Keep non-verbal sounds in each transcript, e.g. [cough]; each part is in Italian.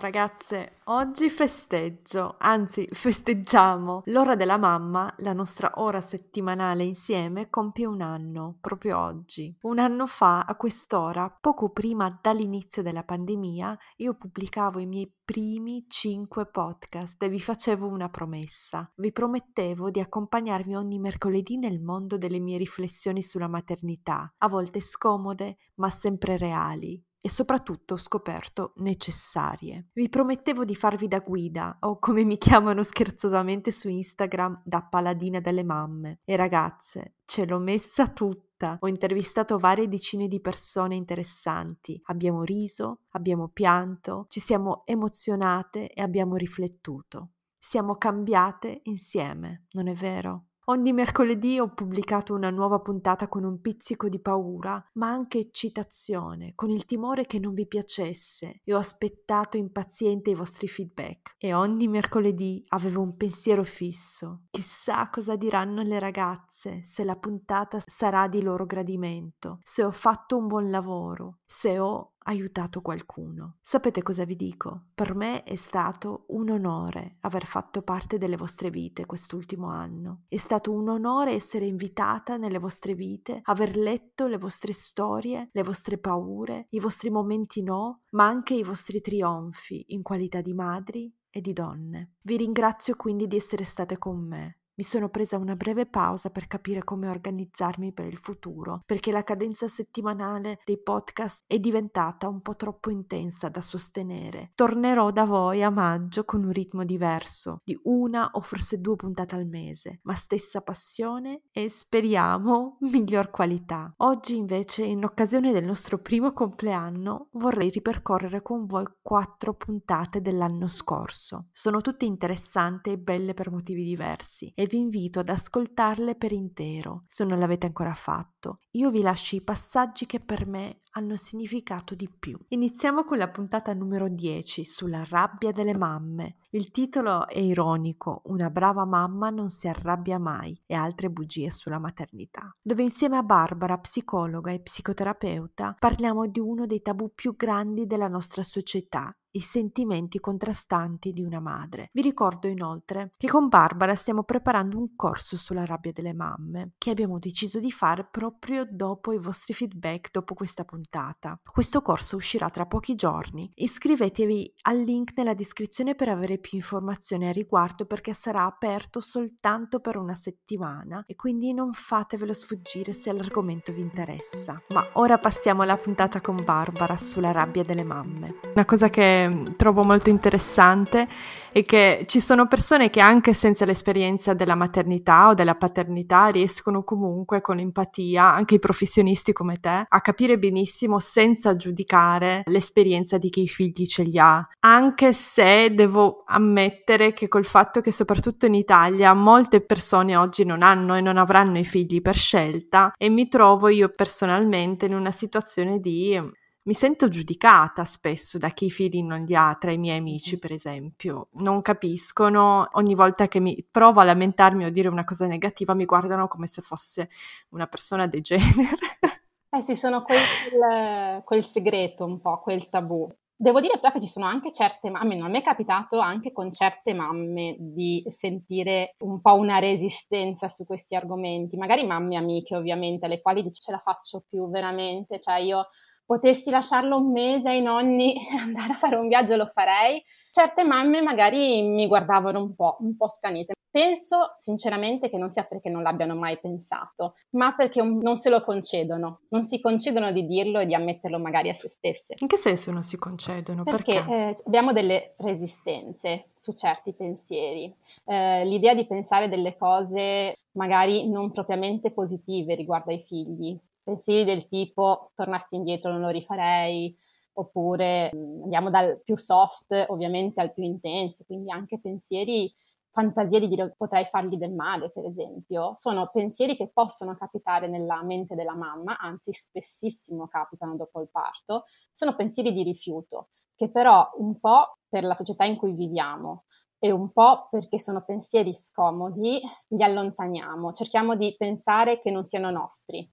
Ragazze, oggi festeggio, anzi festeggiamo. L'ora della mamma, la nostra ora settimanale insieme, compie un anno, proprio oggi. Un anno fa, a quest'ora, poco prima dall'inizio della pandemia, io pubblicavo i miei primi cinque podcast e vi facevo una promessa. Vi promettevo di accompagnarvi ogni mercoledì nel mondo delle mie riflessioni sulla maternità, a volte scomode, ma sempre reali e soprattutto ho scoperto necessarie. Vi promettevo di farvi da guida o come mi chiamano scherzosamente su Instagram da paladina delle mamme e ragazze, ce l'ho messa tutta. Ho intervistato varie decine di persone interessanti, abbiamo riso, abbiamo pianto, ci siamo emozionate e abbiamo riflettuto. Siamo cambiate insieme, non è vero? Ogni mercoledì ho pubblicato una nuova puntata con un pizzico di paura, ma anche eccitazione, con il timore che non vi piacesse e ho aspettato impaziente i vostri feedback. E ogni mercoledì avevo un pensiero fisso. Chissà cosa diranno le ragazze, se la puntata sarà di loro gradimento, se ho fatto un buon lavoro, se ho aiutato qualcuno. Sapete cosa vi dico? Per me è stato un onore aver fatto parte delle vostre vite quest'ultimo anno. È stato un onore essere invitata nelle vostre vite, aver letto le vostre storie, le vostre paure, i vostri momenti no, ma anche i vostri trionfi in qualità di madri e di donne. Vi ringrazio quindi di essere state con me mi sono presa una breve pausa per capire come organizzarmi per il futuro, perché la cadenza settimanale dei podcast è diventata un po' troppo intensa da sostenere. Tornerò da voi a maggio con un ritmo diverso, di una o forse due puntate al mese, ma stessa passione e speriamo [laughs] miglior qualità. Oggi invece, in occasione del nostro primo compleanno, vorrei ripercorrere con voi quattro puntate dell'anno scorso. Sono tutte interessanti e belle per motivi diversi e vi invito ad ascoltarle per intero, se non l'avete ancora fatto. Io vi lascio i passaggi che per me hanno significato di più. Iniziamo con la puntata numero 10 sulla rabbia delle mamme. Il titolo è ironico, Una brava mamma non si arrabbia mai e altre bugie sulla maternità, dove insieme a Barbara, psicologa e psicoterapeuta, parliamo di uno dei tabù più grandi della nostra società, i sentimenti contrastanti di una madre. Vi ricordo inoltre che con Barbara stiamo preparando un corso sulla rabbia delle mamme che abbiamo deciso di fare proprio dopo i vostri feedback dopo questa puntata. Questo corso uscirà tra pochi giorni. Iscrivetevi al link nella descrizione per avere più informazioni a riguardo perché sarà aperto soltanto per una settimana e quindi non fatevelo sfuggire se l'argomento vi interessa. Ma ora passiamo alla puntata con Barbara sulla rabbia delle mamme. Una cosa che trovo molto interessante è che ci sono persone che anche senza l'esperienza della maternità o della paternità riescono comunque con empatia, anche i professionisti come te, a capire benissimo senza giudicare l'esperienza di chi i figli ce li ha. Anche se devo ammettere che col fatto che soprattutto in Italia molte persone oggi non hanno e non avranno i figli per scelta e mi trovo io personalmente in una situazione di mi sento giudicata spesso da chi figli non li ha, tra i miei amici per esempio. Non capiscono, ogni volta che mi provo a lamentarmi o dire una cosa negativa mi guardano come se fosse una persona degenere. [laughs] Eh sì, sono quel, quel segreto un po', quel tabù. Devo dire però che ci sono anche certe mamme, non mi è capitato anche con certe mamme di sentire un po' una resistenza su questi argomenti, magari mamme amiche ovviamente, alle quali dice ce la faccio più veramente, cioè io potessi lasciarlo un mese ai nonni [laughs] e andare a fare un viaggio lo farei. Certe mamme magari mi guardavano un po', un po' stranite. Penso sinceramente che non sia perché non l'abbiano mai pensato, ma perché non se lo concedono, non si concedono di dirlo e di ammetterlo magari a se stesse. In che senso non si concedono? Perché, perché? Eh, abbiamo delle resistenze su certi pensieri. Eh, l'idea di pensare delle cose magari non propriamente positive riguardo ai figli, pensieri del tipo tornassi indietro non lo rifarei, oppure mm, andiamo dal più soft ovviamente al più intenso, quindi anche pensieri fantasie di dire potrei fargli del male, per esempio, sono pensieri che possono capitare nella mente della mamma, anzi spessissimo capitano dopo il parto, sono pensieri di rifiuto, che però un po' per la società in cui viviamo e un po' perché sono pensieri scomodi, li allontaniamo, cerchiamo di pensare che non siano nostri.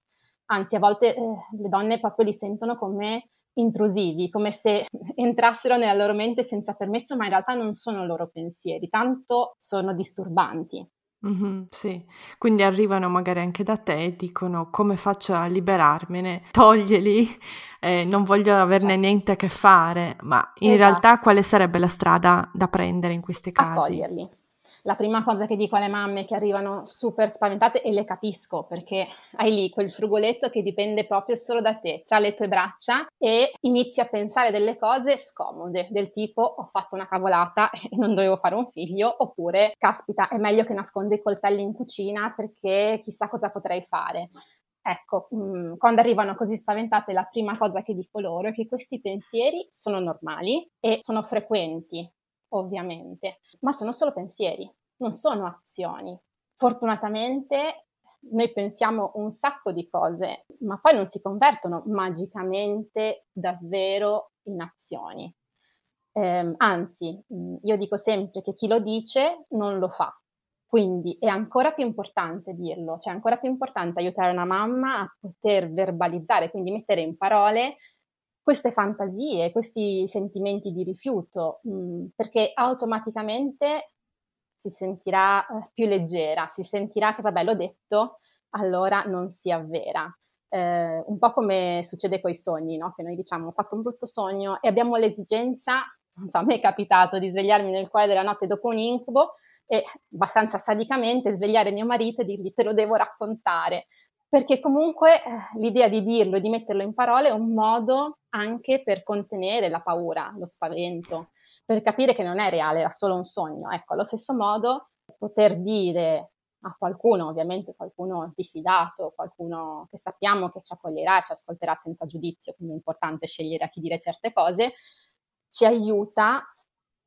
Anzi, a volte eh, le donne proprio li sentono come intrusivi, come se entrassero nella loro mente senza permesso, ma in realtà non sono loro pensieri, tanto sono disturbanti. Mm-hmm, sì, quindi arrivano magari anche da te e dicono come faccio a liberarmene, toglieli, [laughs] eh, non voglio averne certo. niente a che fare, ma in esatto. realtà quale sarebbe la strada da prendere in questi casi? Accoglierli, la prima cosa che dico alle mamme che arrivano super spaventate e le capisco perché hai lì quel frugoletto che dipende proprio solo da te, tra le tue braccia e inizi a pensare delle cose scomode, del tipo ho fatto una cavolata [laughs] e non dovevo fare un figlio, oppure caspita è meglio che nascondo i coltelli in cucina perché chissà cosa potrei fare. Ecco, mh, quando arrivano così spaventate, la prima cosa che dico loro è che questi pensieri sono normali e sono frequenti, ovviamente, ma sono solo pensieri non sono azioni. Fortunatamente noi pensiamo un sacco di cose, ma poi non si convertono magicamente davvero in azioni. Eh, anzi, io dico sempre che chi lo dice non lo fa. Quindi è ancora più importante dirlo, cioè è ancora più importante aiutare una mamma a poter verbalizzare, quindi mettere in parole queste fantasie, questi sentimenti di rifiuto, mh, perché automaticamente si sentirà eh, più leggera, si sentirà che vabbè l'ho detto, allora non si avvera. Eh, un po' come succede con i sogni, no? che noi diciamo ho fatto un brutto sogno e abbiamo l'esigenza, non so, a me è capitato di svegliarmi nel cuore della notte dopo un incubo e abbastanza sadicamente svegliare mio marito e dirgli te lo devo raccontare, perché comunque eh, l'idea di dirlo e di metterlo in parole è un modo anche per contenere la paura, lo spavento per capire che non è reale, era solo un sogno. Ecco, allo stesso modo poter dire a qualcuno, ovviamente qualcuno di fidato, qualcuno che sappiamo che ci accoglierà ci ascolterà senza giudizio, quindi è importante scegliere a chi dire certe cose, ci aiuta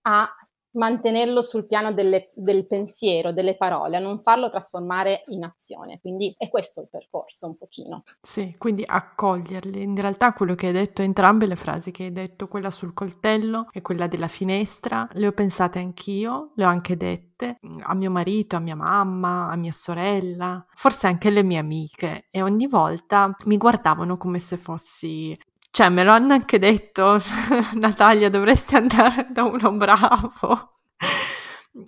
a mantenerlo sul piano delle, del pensiero, delle parole, a non farlo trasformare in azione. Quindi è questo il percorso un pochino. Sì, quindi accoglierli. In realtà quello che hai detto, entrambe le frasi che hai detto, quella sul coltello e quella della finestra, le ho pensate anch'io, le ho anche dette a mio marito, a mia mamma, a mia sorella, forse anche alle mie amiche e ogni volta mi guardavano come se fossi cioè, me lo hanno anche detto, [laughs] Natalia, dovresti andare da uno bravo.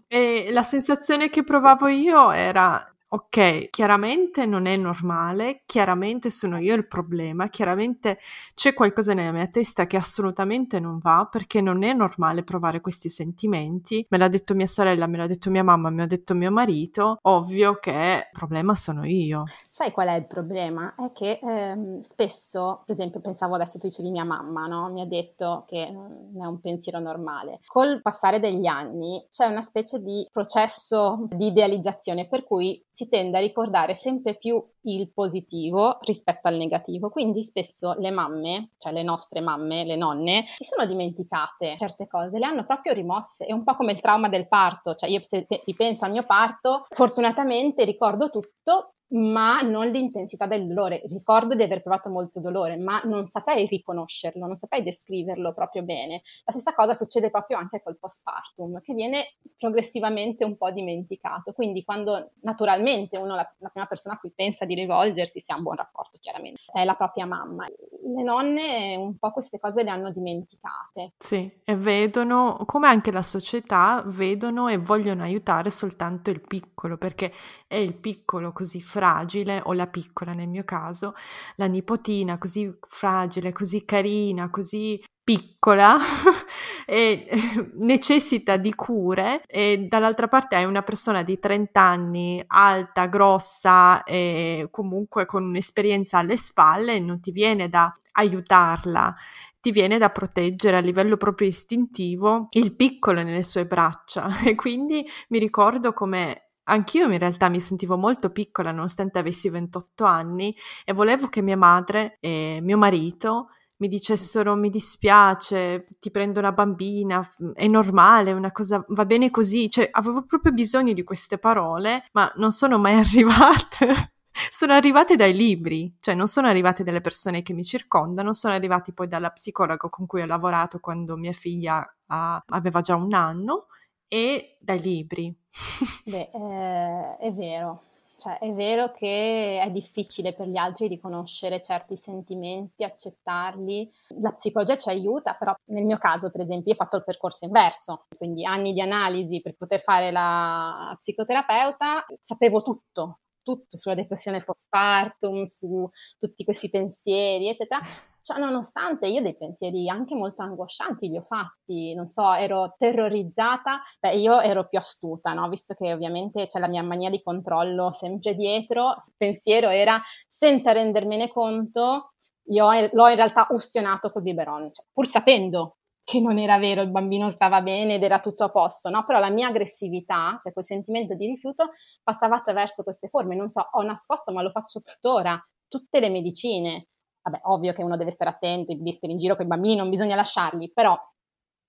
E la sensazione che provavo io era ok, chiaramente non è normale, chiaramente sono io il problema, chiaramente c'è qualcosa nella mia testa che assolutamente non va perché non è normale provare questi sentimenti. Me l'ha detto mia sorella, me l'ha detto mia mamma, me l'ha detto mio marito, ovvio che il problema sono io. Sai qual è il problema? È che ehm, spesso, per esempio, pensavo adesso tu dicevi mia mamma, no? Mi ha detto che non è un pensiero normale. Col passare degli anni c'è una specie di processo di idealizzazione per cui si tende a ricordare sempre più il positivo rispetto al negativo, quindi spesso le mamme, cioè le nostre mamme, le nonne, si sono dimenticate certe cose, le hanno proprio rimosse, è un po' come il trauma del parto, cioè io se ripenso al mio parto, fortunatamente ricordo tutto, ma non l'intensità del dolore. Ricordo di aver provato molto dolore, ma non saprei riconoscerlo, non saprei descriverlo proprio bene. La stessa cosa succede proprio anche col postpartum, che viene progressivamente un po' dimenticato. Quindi quando naturalmente uno, la, la prima persona a cui pensa di rivolgersi, si ha un buon rapporto chiaramente, è la propria mamma. Le nonne un po' queste cose le hanno dimenticate. Sì, e vedono, come anche la società, vedono e vogliono aiutare soltanto il piccolo, perché è il piccolo così fragile, o la piccola nel mio caso, la nipotina così fragile, così carina, così piccola [laughs] e [laughs] necessita di cure e dall'altra parte hai una persona di 30 anni alta, grossa e comunque con un'esperienza alle spalle e non ti viene da aiutarla ti viene da proteggere a livello proprio istintivo il piccolo nelle sue braccia. [laughs] E quindi mi ricordo come Anch'io in realtà mi sentivo molto piccola nonostante avessi 28 anni e volevo che mia madre e mio marito mi dicessero mi dispiace, ti prendo una bambina, è normale, una cosa va bene così, cioè avevo proprio bisogno di queste parole, ma non sono mai [laughs] arrivate. Sono arrivate dai libri, cioè non sono arrivate dalle persone che mi circondano, sono arrivati poi dalla psicologa con cui ho lavorato quando mia figlia ha, aveva già un anno e dai libri. [laughs] Beh, eh, è vero. Cioè, è vero che è difficile per gli altri riconoscere certi sentimenti, accettarli. La psicologia ci aiuta, però nel mio caso, per esempio, io ho fatto il percorso inverso, quindi anni di analisi per poter fare la psicoterapeuta, sapevo tutto, tutto sulla depressione postpartum, su tutti questi pensieri, eccetera. Cioè, nonostante io dei pensieri anche molto angoscianti li ho fatti, non so, ero terrorizzata, beh, io ero più astuta, no? Visto che ovviamente c'è la mia mania di controllo sempre dietro, il pensiero era, senza rendermene conto, io l'ho in realtà ustionato col biberon, cioè, pur sapendo che non era vero, il bambino stava bene ed era tutto a posto, no? Però la mia aggressività, cioè quel sentimento di rifiuto, passava attraverso queste forme. Non so, ho nascosto, ma lo faccio tuttora. Tutte le medicine. Vabbè, ovvio che uno deve stare attento, i blisteri in giro con i bambini non bisogna lasciarli, però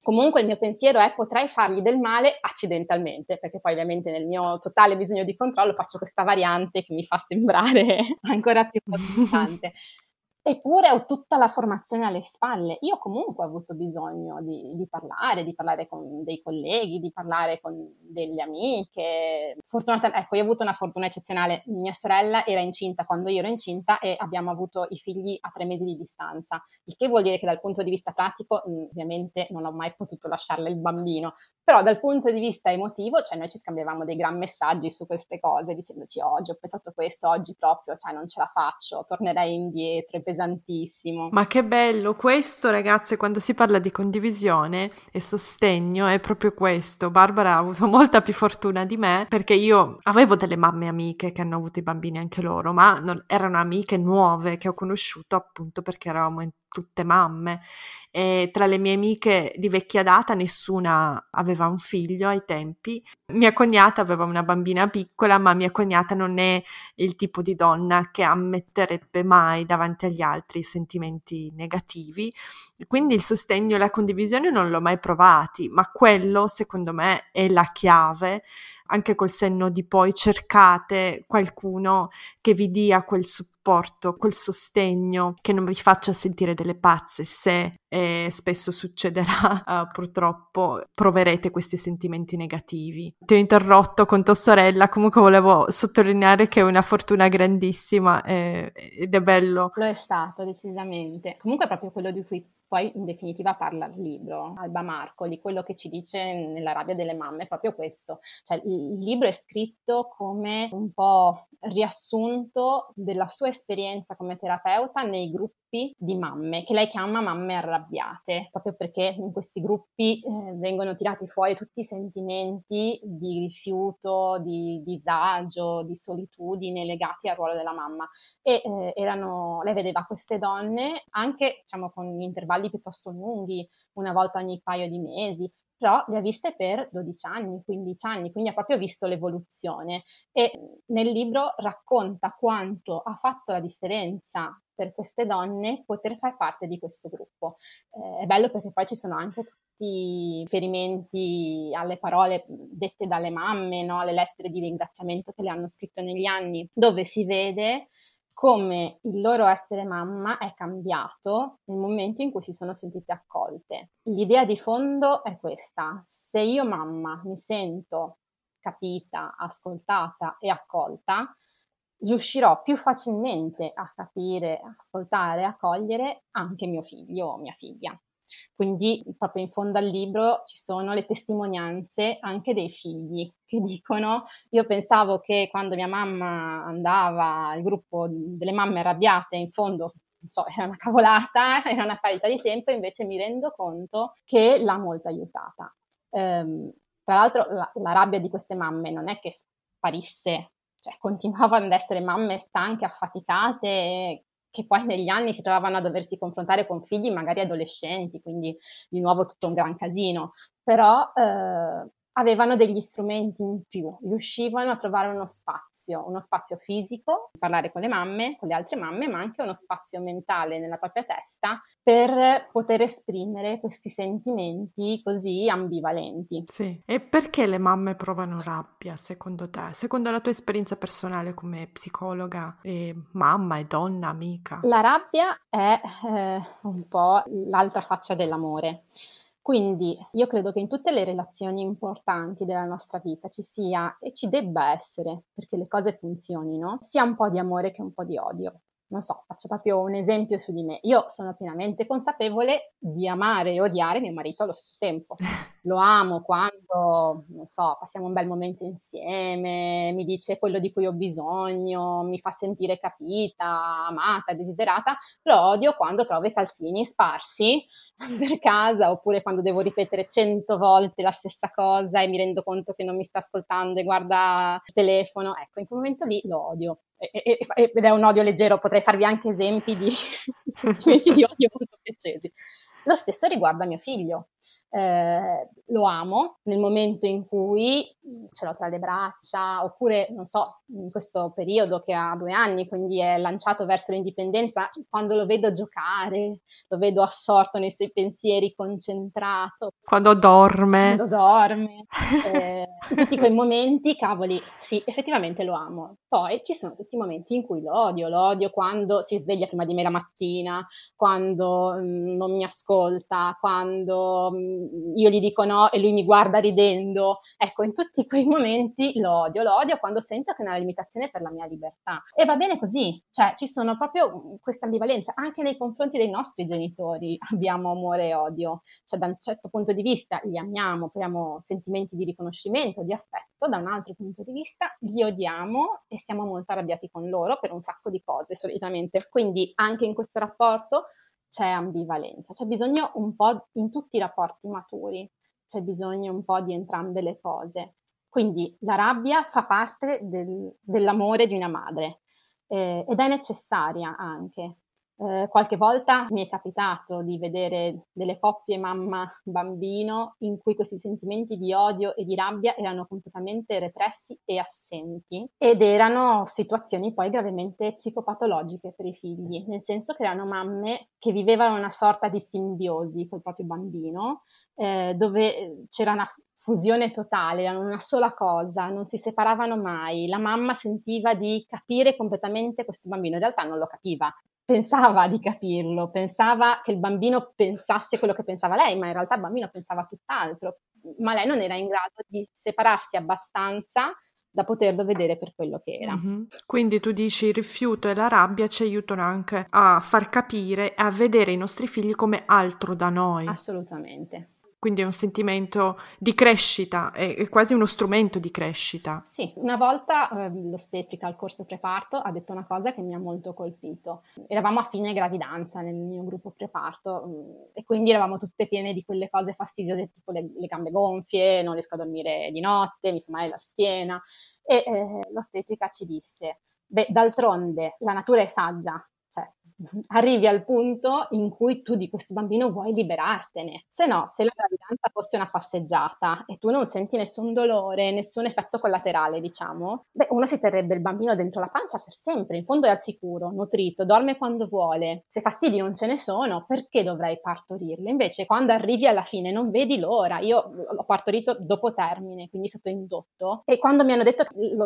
comunque il mio pensiero è potrei fargli del male accidentalmente, perché poi ovviamente nel mio totale bisogno di controllo faccio questa variante che mi fa sembrare [laughs] ancora più [laughs] importante. Eppure ho tutta la formazione alle spalle. Io comunque ho avuto bisogno di, di, parlare, di parlare con dei colleghi, di parlare con delle amiche. Fortunatamente, ecco, io ho avuto una fortuna eccezionale. Mia sorella era incinta quando io ero incinta e abbiamo avuto i figli a tre mesi di distanza. Il che vuol dire che dal punto di vista pratico, ovviamente non ho mai potuto lasciarle il bambino, però dal punto di vista emotivo, cioè noi ci scambiavamo dei gran messaggi su queste cose, dicendoci oggi ho pensato questo, oggi proprio, cioè non ce la faccio, tornerei indietro, è pesantissimo. Ma che bello, questo ragazze, quando si parla di condivisione e sostegno è proprio questo. Barbara ha avuto [laughs] molta più fortuna di me perché io avevo delle mamme amiche che hanno avuto i bambini anche loro, ma non, erano amiche nuove che ho conosciuto appunto perché eravamo in tutte mamme. E tra le mie amiche di vecchia data nessuna aveva un figlio ai tempi. Mia cognata aveva una bambina piccola, ma mia cognata non è il tipo di donna che ammetterebbe mai davanti agli altri sentimenti negativi. Quindi il sostegno e la condivisione non l'ho mai provati, ma quello secondo me è la chiave anche col senno di poi cercate qualcuno che vi dia quel supporto, quel sostegno, che non vi faccia sentire delle pazze se e spesso succederà, uh, [laughs] purtroppo proverete questi sentimenti negativi. Ti ho interrotto con tua sorella, comunque volevo sottolineare che è una fortuna grandissima eh, ed è bello. Lo è stato, decisamente. Comunque è proprio quello di cui poi in definitiva parla il libro, Alba Marcoli, quello che ci dice nella rabbia delle mamme è proprio questo, cioè il libro è scritto come un po' riassunto della sua esperienza come terapeuta nei gruppi di mamme, che lei chiama mamme arrabbiate, proprio perché in questi gruppi eh, vengono tirati fuori tutti i sentimenti di rifiuto, di disagio, di solitudine legati al ruolo della mamma. E eh, erano, lei vedeva queste donne anche diciamo, con intervalli piuttosto lunghi, una volta ogni paio di mesi, però le ha viste per 12 anni, 15 anni, quindi ha proprio visto l'evoluzione e nel libro racconta quanto ha fatto la differenza per queste donne poter far parte di questo gruppo. Eh, è bello perché poi ci sono anche tutti i riferimenti alle parole dette dalle mamme, no? alle lettere di ringraziamento che le hanno scritto negli anni, dove si vede come il loro essere mamma è cambiato nel momento in cui si sono sentite accolte. L'idea di fondo è questa, se io mamma mi sento capita, ascoltata e accolta, riuscirò più facilmente a capire, ascoltare, accogliere anche mio figlio o mia figlia. Quindi proprio in fondo al libro ci sono le testimonianze anche dei figli che [laughs] dicono io pensavo che quando mia mamma andava al gruppo delle mamme arrabbiate in fondo non so, era una cavolata, [laughs] era una perdita di tempo, invece mi rendo conto che l'ha molto aiutata. Um, tra l'altro la, la, rabbia di queste mamme non è che sparisse, cioè continuavano ad essere mamme stanche, affaticate, che poi negli anni si trovavano a doversi confrontare con figli magari adolescenti, quindi di nuovo tutto un gran casino, però eh, avevano degli strumenti in più, riuscivano a trovare uno spazio spazio, uno spazio fisico, parlare con le mamme, con le altre mamme, ma anche uno spazio mentale nella propria testa per poter esprimere questi sentimenti così ambivalenti. Sì, e perché le mamme provano rabbia secondo te? Secondo la tua esperienza personale come psicologa e mamma e donna, amica? La rabbia è eh, un po' l'altra faccia dell'amore. Quindi io credo che in tutte le relazioni importanti della nostra vita ci sia e ci debba essere, perché le cose funzionino, sia un po' di amore che un po' di odio non so, faccio proprio un esempio su di me. Io sono pienamente consapevole di amare e odiare mio marito allo stesso tempo. [laughs] Lo amo quando, non so, passiamo un bel momento insieme, mi dice quello di cui ho bisogno, mi fa sentire capita, amata, desiderata. Lo odio quando trovo i calzini sparsi [laughs] per casa oppure quando devo ripetere cento volte la stessa cosa e mi rendo conto che non mi sta ascoltando e guarda il telefono. Ecco, in quel momento lì lo odio ed è un odio leggero, potrei farvi anche esempi di [laughs] sentimenti [laughs] di odio molto piacevoli. Lo stesso riguarda mio figlio eh, lo amo nel momento in cui ce l'ho tra le braccia, oppure, non so, in questo periodo che ha due anni, quindi è lanciato verso l'indipendenza, quando lo vedo giocare, lo vedo assorto nei suoi pensieri, concentrato. Quando dorme. Quando dorme. [laughs] Eh, tutti quei momenti, cavoli, sì, effettivamente lo amo. Poi ci sono tutti i momenti in cui lo odio, lo odio quando si sveglia prima di me la mattina, quando mh, mm, non mi ascolta, quando mh, mm, io gli dico no e lui mi guarda ridendo. Ecco, in tutti quei momenti lo odio, lo odio quando sento che è una limitazione per la mia libertà. E va bene così, cioè ci sono proprio questa ambivalenza anche nei confronti dei nostri genitori. [laughs] Abbiamo amore e odio, cioè da un certo punto di vista li amiamo, proviamo sentimenti di riconoscimento, di affetto, da un altro punto di vista li odiamo e siamo molto arrabbiati con loro per un sacco di cose solitamente. Quindi anche in questo rapporto c'è ambivalenza, c'è bisogno un po' in tutti i rapporti maturi, c'è bisogno un po' di entrambe le cose. Quindi la rabbia fa parte del, dell'amore di una madre eh, ed è necessaria anche, eh, qualche volta mi è capitato di vedere delle coppie mamma-bambino in cui questi sentimenti di odio e di rabbia erano completamente repressi e assenti ed erano situazioni poi gravemente psicopatologiche per i figli, nel senso che erano mamme che vivevano una sorta di simbiosi col proprio bambino, eh, dove c'era una fusione totale, erano una sola cosa, non si separavano mai. La mamma sentiva di capire completamente questo bambino, in realtà non lo capiva, pensava di capirlo, pensava che il bambino pensasse quello che pensava lei, ma in realtà il bambino pensava tutt'altro, ma lei non era in grado di separarsi abbastanza da poterlo vedere per quello che era. Mm-hmm. Quindi tu dici il rifiuto e la rabbia ci aiutano anche a far capire e a vedere i nostri figli come altro da noi. Assolutamente quindi è un sentimento di crescita, è, quasi uno strumento di crescita. Sì, una volta eh, l'ostetrica al corso preparto ha detto una cosa che mi ha molto colpito. Eravamo a fine gravidanza nel mio gruppo preparto mm, e quindi eravamo tutte piene di quelle cose fastidiose, tipo le, le gambe gonfie, non riesco a dormire di notte, mi fa male la schiena. E eh, l'ostetrica ci disse, beh, d'altronde la natura è saggia, arrivi al punto in cui tu di questo bambino vuoi liberartene. Se no, se la gravidanza fosse una passeggiata e tu non senti nessun dolore, nessun effetto collaterale, diciamo, beh, uno si terrebbe il bambino dentro la pancia per sempre, in fondo è al sicuro, nutrito, dorme quando vuole. Se fastidi non ce ne sono, perché dovrei partorirlo? Invece, quando arrivi alla fine non vedi l'ora. Io l'ho partorito dopo termine, quindi è stato indotto. E quando mi hanno detto,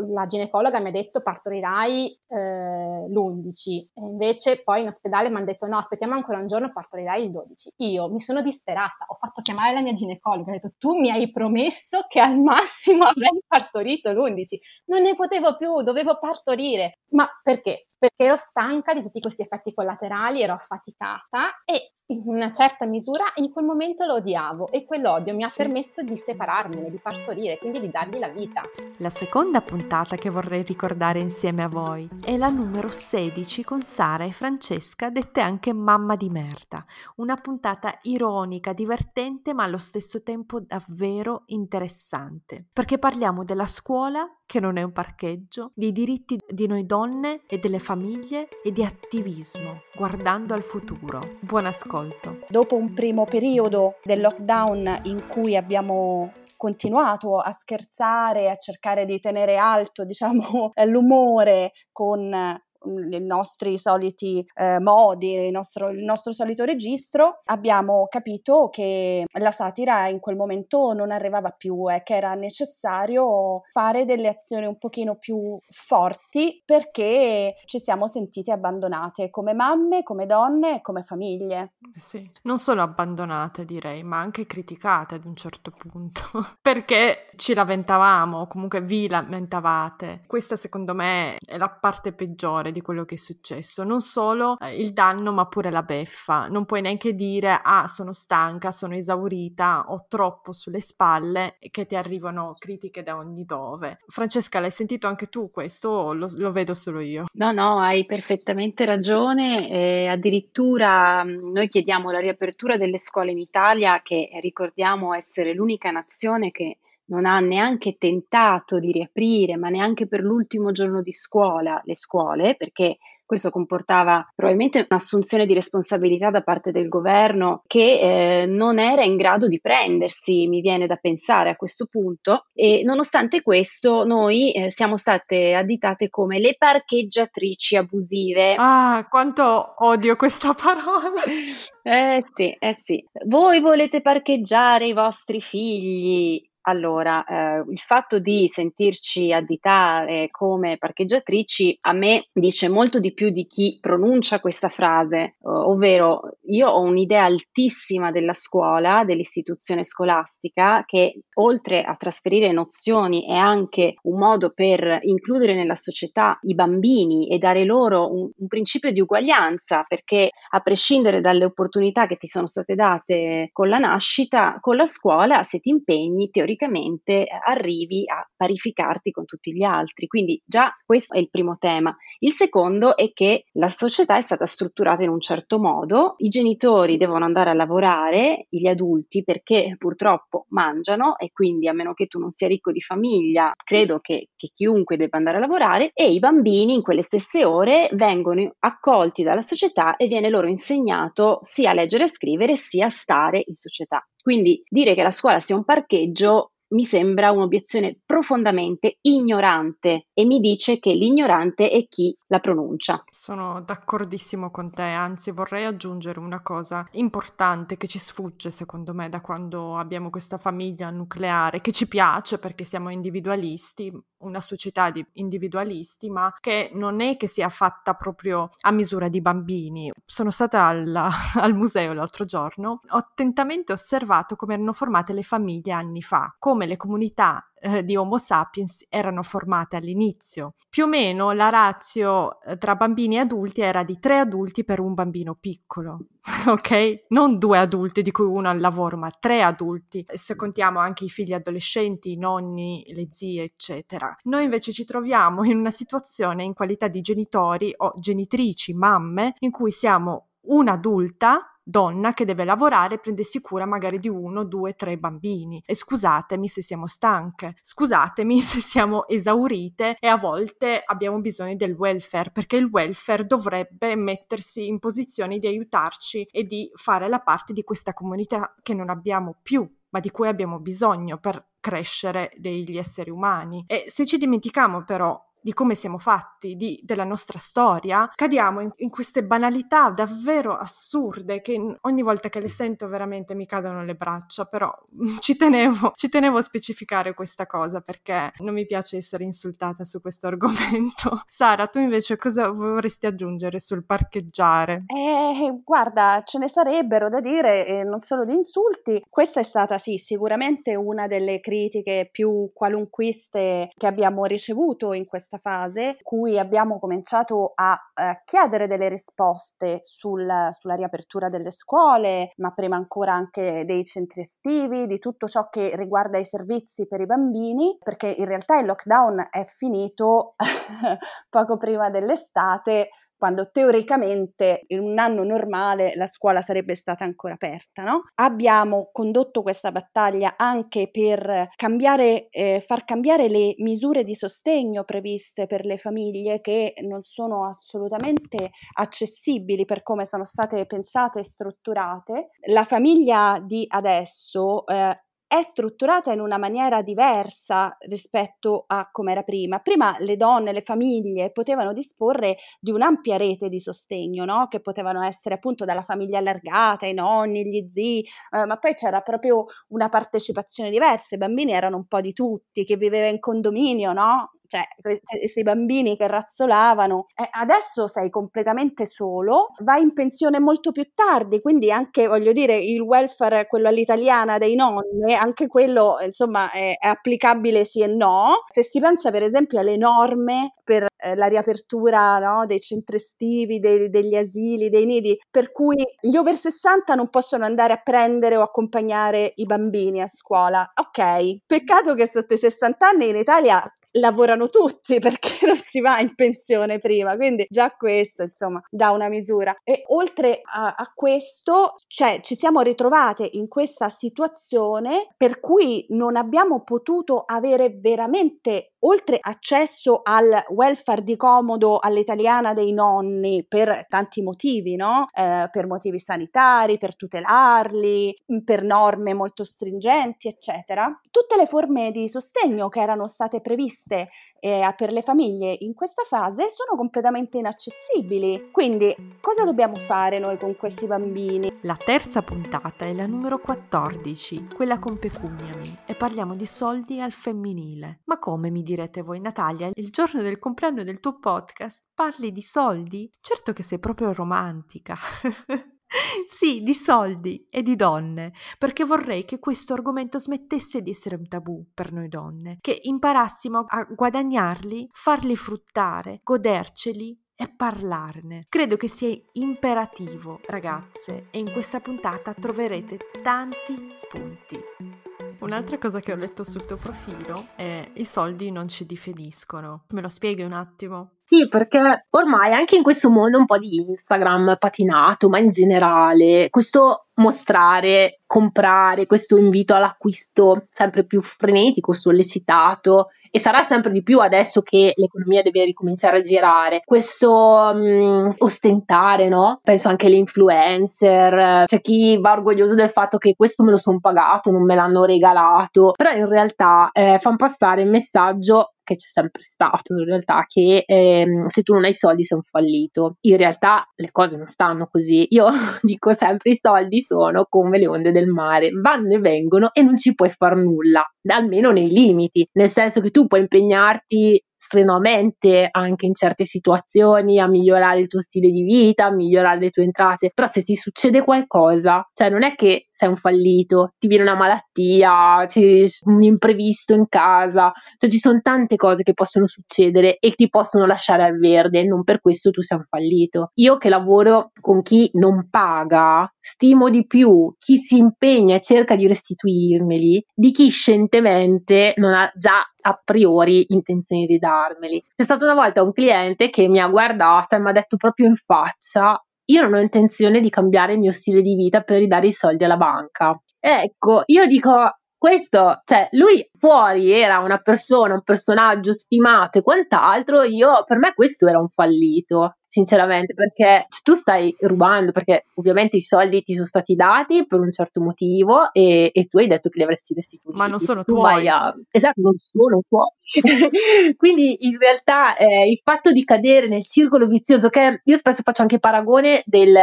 la ginecologa mi ha detto partorirai eh, l'11, e invece poi in ospedale mi hanno detto no, aspettiamo ancora un giorno, partorirai il 12. Io mi sono disperata, ho fatto chiamare la mia ginecologa, ho detto tu mi hai promesso che al massimo [laughs] avrei partorito l'11. Non ne potevo più, dovevo partorire. Ma perché? Perché ero stanca di tutti questi effetti collaterali, ero affaticata e in una certa misura in quel momento lo odiavo e quell'odio mi ha sì. permesso di separarmene, di partorire, quindi di dargli la vita. La seconda puntata che vorrei ricordare insieme a voi è la numero 16 con Sara e Francesca, dette anche mamma di merda. Una puntata ironica, divertente ma allo stesso tempo davvero interessante, perché parliamo della scuola che non è un parcheggio, dei diritti di noi donne e delle famiglie e di attivismo, guardando al futuro. Buon ascolto. Dopo un primo periodo del lockdown in cui abbiamo continuato a scherzare, a cercare di tenere alto, [laughs] diciamo, l'umore con i nostri soliti eh, modi, il nostro, il nostro solito registro, abbiamo capito che la satira in quel momento non arrivava più e che era necessario fare delle azioni un pochino più forti perché ci siamo sentite abbandonate come mamme, come donne come famiglie. Eh sì, non solo abbandonate direi, ma anche criticate ad un certo punto, [laughs] perché ci lamentavamo, comunque vi lamentavate. Questa secondo me è la parte peggiore di quello che è successo. Non solo eh, il danno, ma pure la beffa. Non puoi neanche dire, ah, sono stanca, sono esaurita, ho troppo sulle spalle che ti arrivano critiche da ogni dove. Francesca, l'hai sentito anche tu questo o lo, lo vedo solo io? No, no, hai perfettamente ragione. Eh, addirittura mm, noi chiediamo la riapertura delle scuole in Italia, che ricordiamo essere l'unica nazione che non ha neanche tentato di riaprire, ma neanche per l'ultimo giorno di scuola, le scuole, perché questo comportava probabilmente un'assunzione di responsabilità da parte del governo che eh, non era in grado di prendersi, mi viene da pensare a questo punto. E nonostante questo, noi eh, siamo state additate come le parcheggiatrici abusive. Ah, quanto odio questa parola! [laughs] eh sì, eh sì. Voi volete parcheggiare i vostri figli allora, eh, il fatto di sentirci additare come parcheggiatrici a me dice molto di più di chi pronuncia questa frase, ovvero io ho un'idea altissima della scuola, dell'istituzione scolastica, che oltre a trasferire nozioni è anche un modo per includere nella società i bambini e dare loro un, un principio di uguaglianza, perché a prescindere dalle opportunità che ti sono state date con la nascita, con la scuola, se ti impegni teoricamente teoricamente arrivi a parificarti con tutti gli altri. Quindi già questo è il primo tema. Il secondo è che la società è stata strutturata in un certo modo, i genitori devono andare a lavorare, gli adulti perché purtroppo mangiano e quindi a meno che tu non sia ricco di famiglia, credo che, che chiunque debba andare a lavorare e i bambini in quelle stesse ore vengono accolti dalla società e viene loro insegnato sia a leggere e scrivere sia a stare in società. Quindi dire che la scuola sia un parcheggio mi sembra un'obiezione profondamente ignorante e mi dice che l'ignorante è chi la pronuncia. Sono d'accordissimo con te, anzi vorrei aggiungere una cosa importante che ci sfugge secondo me da quando abbiamo questa famiglia nucleare, che ci piace perché siamo individualisti, una società di individualisti, ma che non è che sia fatta proprio a misura di bambini. Sono stata alla, [laughs] al museo l'altro giorno, ho attentamente osservato come erano formate le famiglie anni fa, come le comunità eh, di Homo sapiens erano formate all'inizio. Più o meno la razio eh, tra bambini e adulti era di tre adulti per un bambino piccolo, [laughs] ok? Non due adulti di cui uno al lavoro, ma tre adulti, se contiamo anche i figli adolescenti, i nonni, le zie, eccetera. Noi invece ci troviamo in una situazione in qualità di genitori o genitrici, mamme, in cui siamo un'adulta donna che deve lavorare e prendersi cura magari di uno, due, tre bambini. E scusatemi se siamo stanche, scusatemi [laughs] se siamo esaurite e a volte abbiamo bisogno del welfare, perché il welfare dovrebbe mettersi in posizione di aiutarci e di fare la parte di questa comunità che non abbiamo più ma di cui abbiamo bisogno per crescere degli esseri umani. E se ci dimentichiamo però di come siamo fatti, di, della nostra storia, cadiamo in, in, queste banalità davvero assurde che ogni volta che le sento veramente mi cadono le braccia, però [laughs] ci tenevo, ci tenevo a specificare questa cosa perché non mi piace essere insultata su questo [laughs] argomento. Sara, tu invece cosa vorresti aggiungere sul parcheggiare? Eh, guarda, ce ne sarebbero da dire, eh, non solo di insulti. Questa è stata sì, sicuramente una delle critiche più qualunquiste che abbiamo ricevuto in questa questa fase, cui abbiamo cominciato a eh, chiedere delle risposte sul, sulla riapertura delle scuole, ma prima ancora anche dei centri estivi, di tutto ciò che riguarda i servizi per i bambini, perché in realtà il lockdown è finito [laughs] poco prima dell'estate, quando teoricamente in un anno normale la scuola sarebbe stata ancora aperta. No? Abbiamo condotto questa battaglia anche per cambiare, eh, far cambiare le misure di sostegno previste per le famiglie che non sono assolutamente accessibili per come sono state pensate e strutturate. La famiglia di adesso eh, è strutturata in una maniera diversa rispetto a come era prima. Prima le donne, le famiglie potevano disporre di un'ampia rete di sostegno, no? che potevano essere appunto dalla famiglia allargata, i nonni, gli zii, eh, ma poi c'era proprio una partecipazione diversa, i bambini erano un po' di tutti, chi viveva in condominio, no? Cioè questi bambini che razzolavano, eh, adesso sei completamente solo, vai in pensione molto più tardi, quindi anche voglio dire il welfare, quello all'italiana dei nonni, anche quello insomma è, è applicabile sì e no. Se si pensa per esempio alle norme per eh, la riapertura no, dei centri estivi, dei, degli asili, dei nidi, per cui gli over 60 non possono andare a prendere o accompagnare i bambini a scuola. Ok, peccato che sotto i 60 anni in Italia lavorano tutti [laughs] perché non si va in pensione prima, quindi già questo insomma dà una misura. E oltre a, a questo, cioè ci siamo ritrovate in questa situazione per cui non abbiamo potuto avere veramente oltre accesso al welfare di comodo all'italiana dei nonni per tanti motivi, no? Eh, per motivi sanitari, per tutelarli, per norme molto stringenti, eccetera. Tutte le forme di sostegno che erano state previste eh, per le famiglie in questa fase sono completamente inaccessibili. Quindi, cosa dobbiamo fare noi con questi bambini? La terza puntata è la numero 14, quella con Pecuniami, e parliamo di soldi al femminile. Ma come mi direte voi, Natalia, il giorno del compleanno del tuo podcast parli di soldi? Certo che sei proprio romantica. [laughs] Sì, di soldi e di donne, perché vorrei che questo argomento smettesse di essere un tabù per noi donne, che imparassimo a guadagnarli, farli fruttare, goderceli e parlarne. Credo che sia imperativo, ragazze, e in questa puntata troverete tanti spunti. Un'altra cosa che ho letto sul tuo profilo è i soldi non ci difediscono. Me lo spieghi un attimo? Sì, perché ormai anche in questo mondo un po' di Instagram patinato, ma in generale, questo mostrare, comprare, questo invito all'acquisto sempre più frenetico, sollecitato e sarà sempre di più adesso che l'economia deve ricominciare a girare. Questo um, ostentare, no? Penso anche alle influencer, c'è chi va orgoglioso del fatto che questo me lo sono pagato, non me l'hanno regalato, però in realtà eh, fanno passare il messaggio che c'è sempre stato in realtà, che ehm, se tu non hai soldi sei un fallito. In realtà le cose non stanno così. Io [laughs] dico sempre i soldi sono come le onde del mare, vanno e vengono e non ci puoi far nulla, almeno nei limiti, nel senso che tu puoi impegnarti strenuamente anche in certe situazioni a migliorare il tuo stile di vita, a migliorare le tue entrate, però se ti succede qualcosa, cioè non è che sei un fallito, ti viene una malattia, c'è un imprevisto in casa, cioè ci sono tante cose che possono succedere e ti possono lasciare al verde, non per questo tu sei un fallito. Io che lavoro con chi non paga, stimo di più chi si impegna e cerca di restituirmeli di chi scientemente non ha già a priori intenzione di darmeli. C'è stata una volta un cliente che mi ha guardata e mi ha detto proprio in faccia io non ho intenzione di cambiare il mio stile di vita per ridare i soldi alla banca. Ecco, io dico, questo, cioè, lui fuori era una persona, un personaggio stimato e quant'altro, io, per me questo era un fallito sinceramente, perché tu stai rubando, perché ovviamente i soldi ti sono stati dati per un certo motivo e, e tu hai detto che li avresti restituiti. Ma non sono tu tuoi. A... Esatto, non sono tuoi. [laughs] Quindi in realtà eh, il fatto di cadere nel circolo vizioso, che io spesso faccio anche paragone del,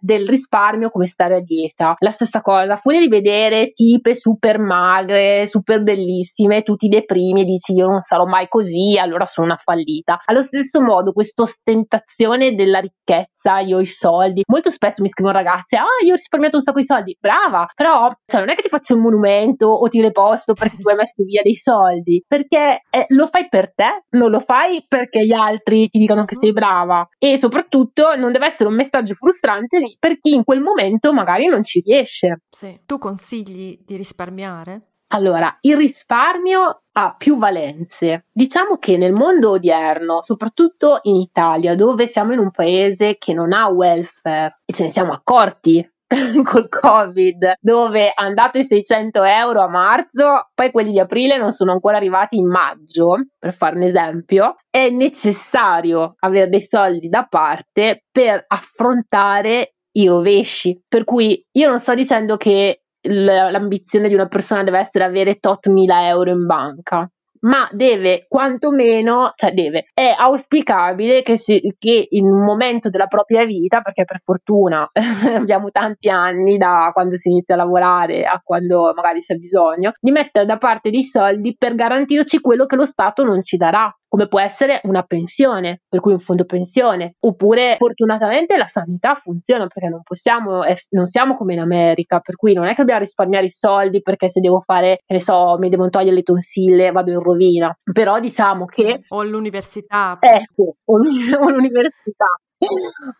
del risparmio come stare a dieta, la stessa cosa, fuori di vedere tipe super magre, super bellissime, tu ti deprimi e dici io non sarò mai così, allora sono una fallita. Allo stesso modo questa ostentazione gestione della ricchezza, io ho i soldi. Molto spesso mi scrivono ragazze, ah, io ho risparmiato un sacco di soldi. Brava, però cioè, non è che ti faccio un monumento o ti reposto perché tu hai messo via dei soldi, perché eh, lo fai per te, non lo fai perché gli altri ti dicono che sei brava. E soprattutto non deve essere un messaggio frustrante per chi in quel momento magari non ci riesce. Sì. Tu consigli di risparmiare? Allora, il risparmio ha più valenze. Diciamo che nel mondo odierno, soprattutto in Italia, dove siamo in un paese che non ha welfare e ce ne siamo accorti [laughs] col Covid, dove è andato i 600 euro a marzo, poi quelli di aprile non sono ancora arrivati in maggio, per fare un esempio, è necessario avere dei soldi da parte per affrontare i rovesci. Per cui io non sto dicendo che l'ambizione di una persona deve essere avere tot mila euro in banca. Ma deve quantomeno, cioè deve, è auspicabile che, si, che in un momento della propria vita, perché per fortuna [laughs] abbiamo tanti anni da quando si inizia a lavorare a quando magari c'è bisogno, di mettere da parte dei soldi per garantirci quello che lo Stato non ci darà come può essere una pensione, per cui un fondo pensione, oppure fortunatamente la sanità funziona perché non possiamo, non siamo come in America, per cui non è che dobbiamo risparmiare i soldi perché se devo fare, che ne so, mi devo togliere le tonsille, vado in rovina, però diciamo che... O l'università. Ecco, o, l'università.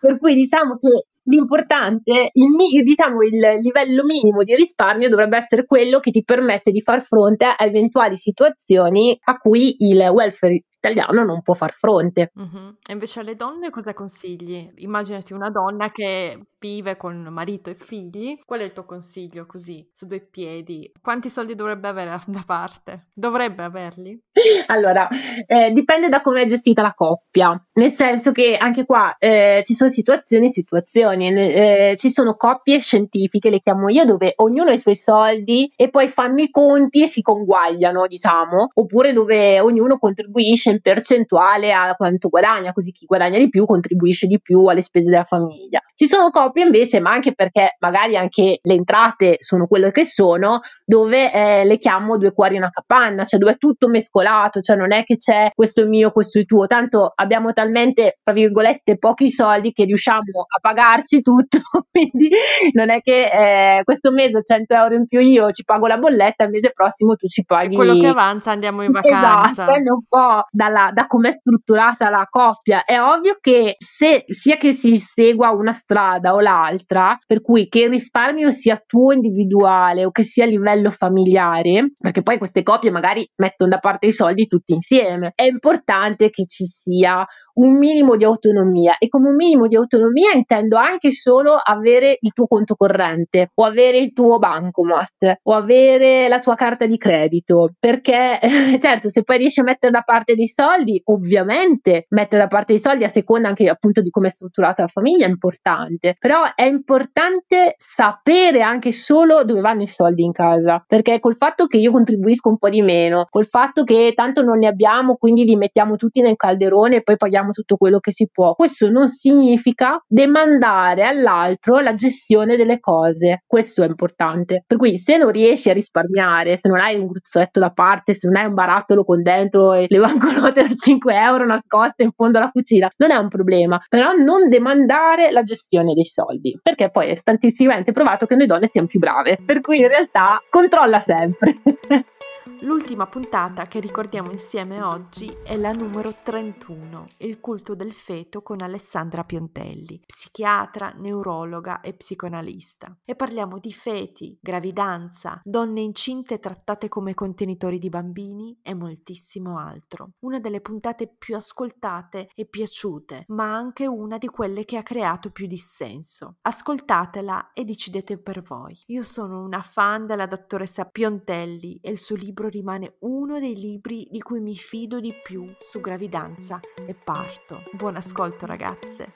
per cui diciamo che l'importante, il, diciamo il livello minimo di risparmio dovrebbe essere quello che ti permette di far fronte a eventuali situazioni a cui il welfare italiano non può far fronte. Uh-huh. E invece alle donne cosa consigli? Immaginati una donna che vive con marito e figli, qual è il tuo consiglio così, su due piedi? Quanti soldi dovrebbe avere [laughs] da parte? Dovrebbe averli? Allora, eh, dipende da come è gestita la coppia, nel senso che anche qua eh, ci sono situazioni e situazioni, eh, ci sono coppie scientifiche, le chiamo io, dove ognuno ha i suoi soldi e poi fanno i conti e si conguagliano, diciamo, oppure dove ognuno contribuisce in percentuale a quanto guadagna, così chi guadagna di più contribuisce di più alle spese della famiglia. Ci sono coppie invece, ma anche perché magari anche le entrate sono quelle che sono, dove eh, le chiamo due cuori in una capanna, cioè dove è tutto mescolato, cioè non è che c'è questo mio, questo è tuo, tanto abbiamo talmente, tra virgolette, pochi soldi che riusciamo a pagarci tutto, [laughs] quindi non è che eh, questo mese 100 euro in più io ci pago la bolletta, il mese prossimo tu ci paghi. E quello che avanza andiamo in vacanza. Esatto, è un po' dalla, da com'è strutturata la coppia. È ovvio che se sia che si segua una strada o l'altra, per cui che il risparmio sia tuo individuale o che sia a livello familiare, perché poi queste coppie magari mettono da parte i soldi tutti insieme, è importante che ci sia un minimo di autonomia e come un minimo di autonomia intendo anche solo avere il tuo conto corrente o avere il tuo bancomat o avere la tua carta di credito perché [laughs] certo se poi riesci a mettere da parte dei soldi ovviamente mettere da parte dei soldi a seconda anche appunto di come è strutturata la famiglia è importante però è importante sapere anche solo dove vanno i soldi in casa perché col fatto che io contribuisco un po' di meno col fatto che tanto non ne abbiamo quindi li mettiamo tutti nel calderone e poi paghiamo tutto quello che si può. Questo non significa demandare all'altro la gestione delle cose. Questo è importante. Per cui se non riesci a risparmiare, se non hai un gruzzoletto da parte, se non hai un barattolo con dentro le banconote da 5 euro nascoste in fondo alla cucina, non è un problema. Però non demandare la gestione dei soldi, perché poi è stantissimamente provato che noi donne siamo più brave. Per cui in realtà controlla sempre. [laughs] L'ultima puntata che ricordiamo insieme oggi è la numero 31, Il culto del feto con Alessandra Piontelli, psichiatra, neurologa e psicoanalista. E parliamo di feti, gravidanza, donne incinte trattate come contenitori di bambini e moltissimo altro. Una delle puntate più ascoltate e piaciute, ma anche una di quelle che ha creato più dissenso. Ascoltatela e decidete per voi. Io sono una fan della dottoressa Piontelli e il suo libro rimane uno dei libri di cui mi fido di più su gravidanza e parto. Buon ascolto ragazze!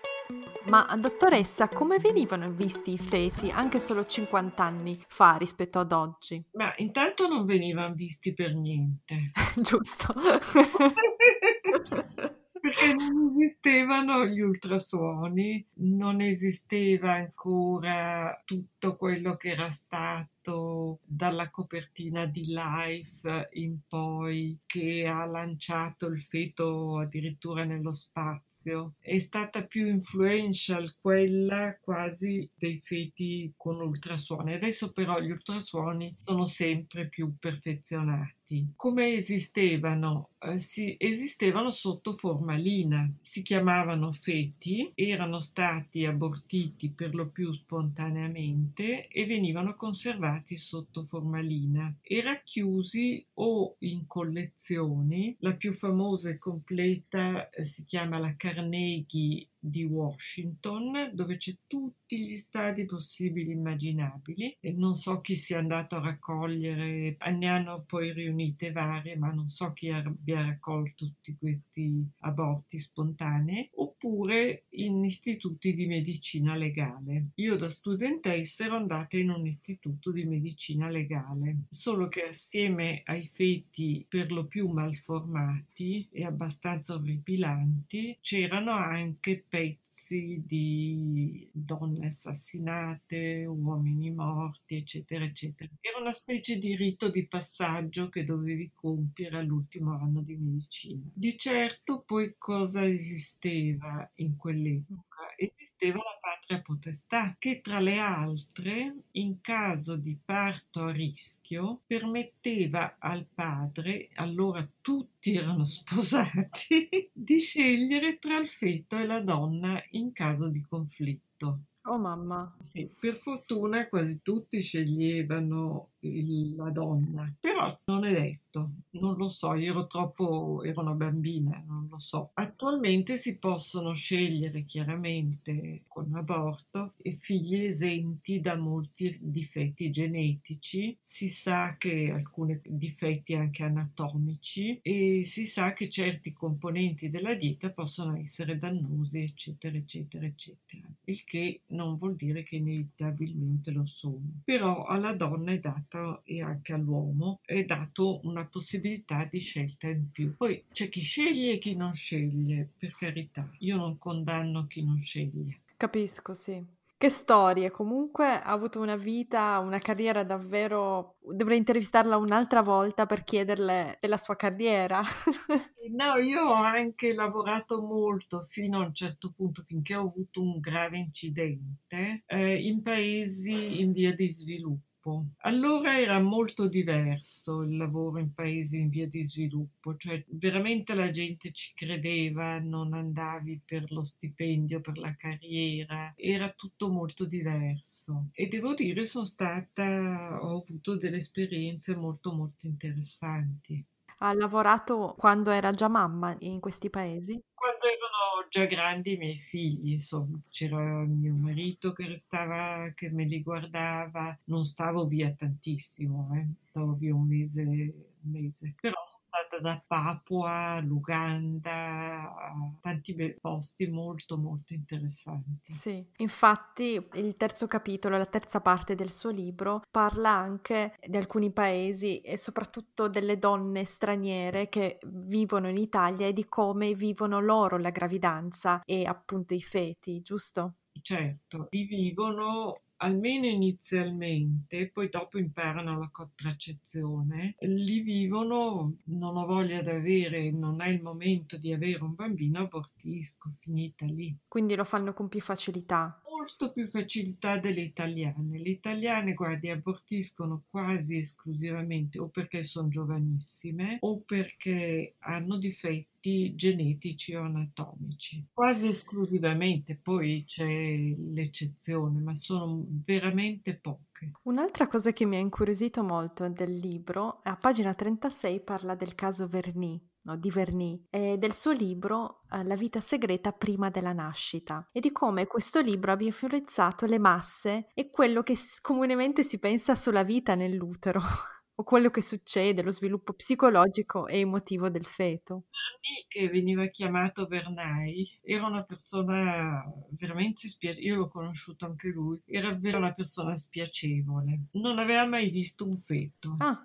Ma dottoressa, come venivano visti i feti anche solo 50 anni fa rispetto ad oggi? Ma intanto non venivano visti per niente. [laughs] Giusto. [laughs] perché non esistevano gli ultrasuoni, non esisteva ancora tutto quello che era stato dalla copertina di Life in poi che ha lanciato il feto addirittura nello spazio. È stata più influential quella quasi dei feti con ultrasuoni. Adesso però gli ultrasuoni sono sempre più perfezionati feti. Come esistevano? Eh, si, esistevano sotto formalina, si chiamavano feti, erano stati abortiti per lo più spontaneamente e venivano conservati sotto formalina e racchiusi o in collezioni. La più famosa e completa eh, si chiama la Carnegie di Washington, dove c'è tutti gli stadi possibili e immaginabili e non so chi sia andato a raccogliere, ne hanno poi riunite varie, ma non so chi abbia raccolto tutti questi aborti spontanei, oppure in istituti di medicina legale. Io da studentessa ero andata in un istituto di medicina legale, solo che assieme ai feti per lo più malformati e abbastanza orripilanti c'erano anche pezzi di donne assassinate, uomini morti, eccetera, eccetera. Era una specie di rito di passaggio che dovevi compiere all'ultimo anno di medicina. Di certo poi cosa esisteva in quell'epoca? Esisteva la patria potestà che tra le altre, in caso di parto a rischio, permetteva al padre, allora tutti erano [laughs] sposati, di scegliere tra il feto e la donna in caso di conflitto. Oh mamma. Sì, per fortuna quasi tutti sceglievano il- la donna, però non è detto, non lo so, io ero troppo, ero una bambina, non lo so. Attualmente si possono scegliere chiaramente con aborto figli esenti da molti difetti genetici, si sa che alcuni difetti anche anatomici e si sa che certi componenti della dieta possono essere dannosi, eccetera, eccetera, eccetera. Il che non vuol dire che inevitabilmente lo sono. Però alla donna è data e anche all'uomo è dato una possibilità di scelta in più. Poi c'è chi sceglie e chi non sceglie, per carità. Io non condanno chi non sceglie. Capisco, sì. Che storie, comunque ha avuto una vita, una carriera davvero... Dovrei intervistarla un'altra volta per chiederle della sua carriera. [laughs] No, io ho anche lavorato molto fino a un certo punto, finché ho avuto un grave incidente, eh, in paesi in via di sviluppo. Allora era molto diverso il lavoro in paesi in via di sviluppo, cioè veramente la gente ci credeva, non andavi per lo stipendio, per la carriera, era tutto molto diverso. E devo dire, sono stata, ho avuto delle esperienze molto molto interessanti. Ha lavorato quando era già mamma in questi paesi? Quando erano già grandi i miei figli, insomma, c'era mio marito che restava, che me li guardava, non stavo via tantissimo, eh. stavo via un mese, un mese. Però sono stata da Papua, l'Uganda, tanti bei posti molto molto interessanti. Sì, infatti il terzo capitolo, la terza parte del suo libro, parla anche di alcuni paesi e soprattutto delle donne straniere che vivono in Italia e di come vivono loro la gravidanza e appunto i feti, giusto? Certo, li vivono almeno inizialmente, poi dopo imparano la contraccezione, li vivono, non ho voglia di avere, non è il momento di avere un bambino, abortisco, finita lì. Quindi lo fanno con più facilità. Molto più facilità delle italiane. Le italiane, guardi, abortiscono quasi esclusivamente o perché sono giovanissime o perché hanno difetti genetici o anatomici. Quasi esclusivamente, poi c'è l'eccezione, ma sono veramente poche. Un'altra cosa che mi ha incuriosito molto del libro, a pagina 36 parla del caso Verny, no, di Verny, e del suo libro eh, La vita segreta prima della nascita e di come questo libro abbia influenzato le masse e quello che comunemente si pensa sulla vita nell'utero. [laughs] o quello che succede, lo sviluppo psicologico e emotivo del feto. Verni, che veniva chiamato Vernai, era una persona veramente spiacevole, io l'ho conosciuto anche lui, era vera una persona spiacevole, non aveva mai visto un feto. Ah,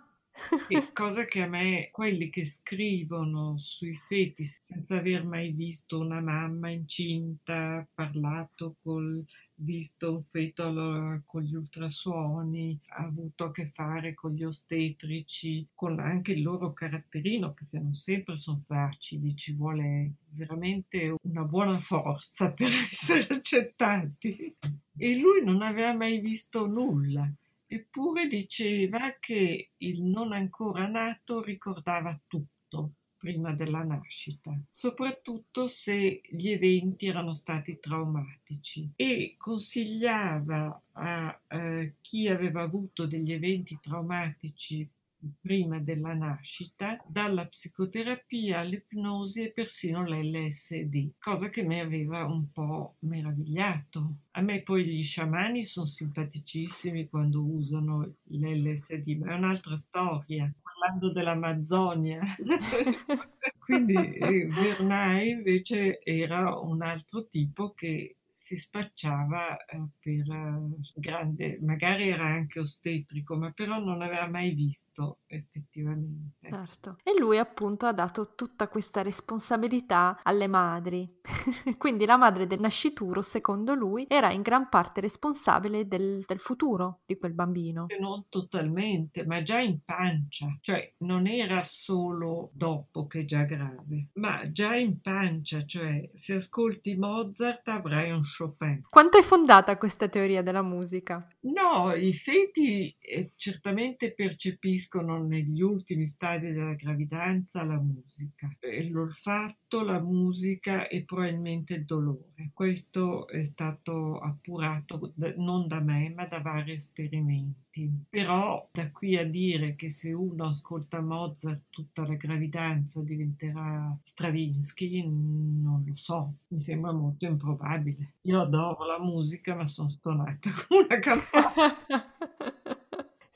E [laughs] cosa che a me, quelli che scrivono sui feti senza aver mai visto una mamma incinta, parlato col, visto un feto con gli ultrasuoni, ha avuto a che fare con gli ostetrici, con anche il loro caratterino, perché non sempre sono facili, ci vuole veramente una buona forza [laughs] per essere accettati. E lui non aveva mai visto nulla. Eppure diceva che il non ancora nato ricordava tutto prima della nascita, soprattutto se gli eventi erano stati traumatici e consigliava a eh, chi aveva avuto degli eventi traumatici prima della nascita, dalla psicoterapia all'ipnosi e persino l'LSD, cosa che mi aveva un po' meravigliato. A me poi gli sciamani sono simpaticissimi quando usano l'LSD, ma è un'altra storia, parlando dell'Amazzonia. [laughs] Quindi eh, Vernai invece era un altro tipo che si spacciava eh, per eh, grande, magari era anche ostetrico, ma però non aveva mai visto effettivamente. Certo. E lui appunto ha dato tutta questa responsabilità alle madri. [laughs] Quindi la madre del nascituro, secondo lui, era in gran parte responsabile del, del futuro di quel bambino. Non totalmente, ma già in pancia, cioè non era solo dopo che è già grave, ma già in pancia, cioè se ascolti Mozart avrai un Chopin. Quanto è fondata questa teoria della musica? No, i feti eh, certamente percepiscono negli ultimi stadi della gravidanza la musica, l'olfatto, la musica e probabilmente il dolore. Questo è stato appurato non da me, ma da vari esperimenti. Però da qui a dire che se uno ascolta Mozart tutta la gravidanza diventerà Stravinsky, non lo so, mi sembra molto improbabile. Io adoro la musica, ma sono stonata [laughs] come una campana. [laughs]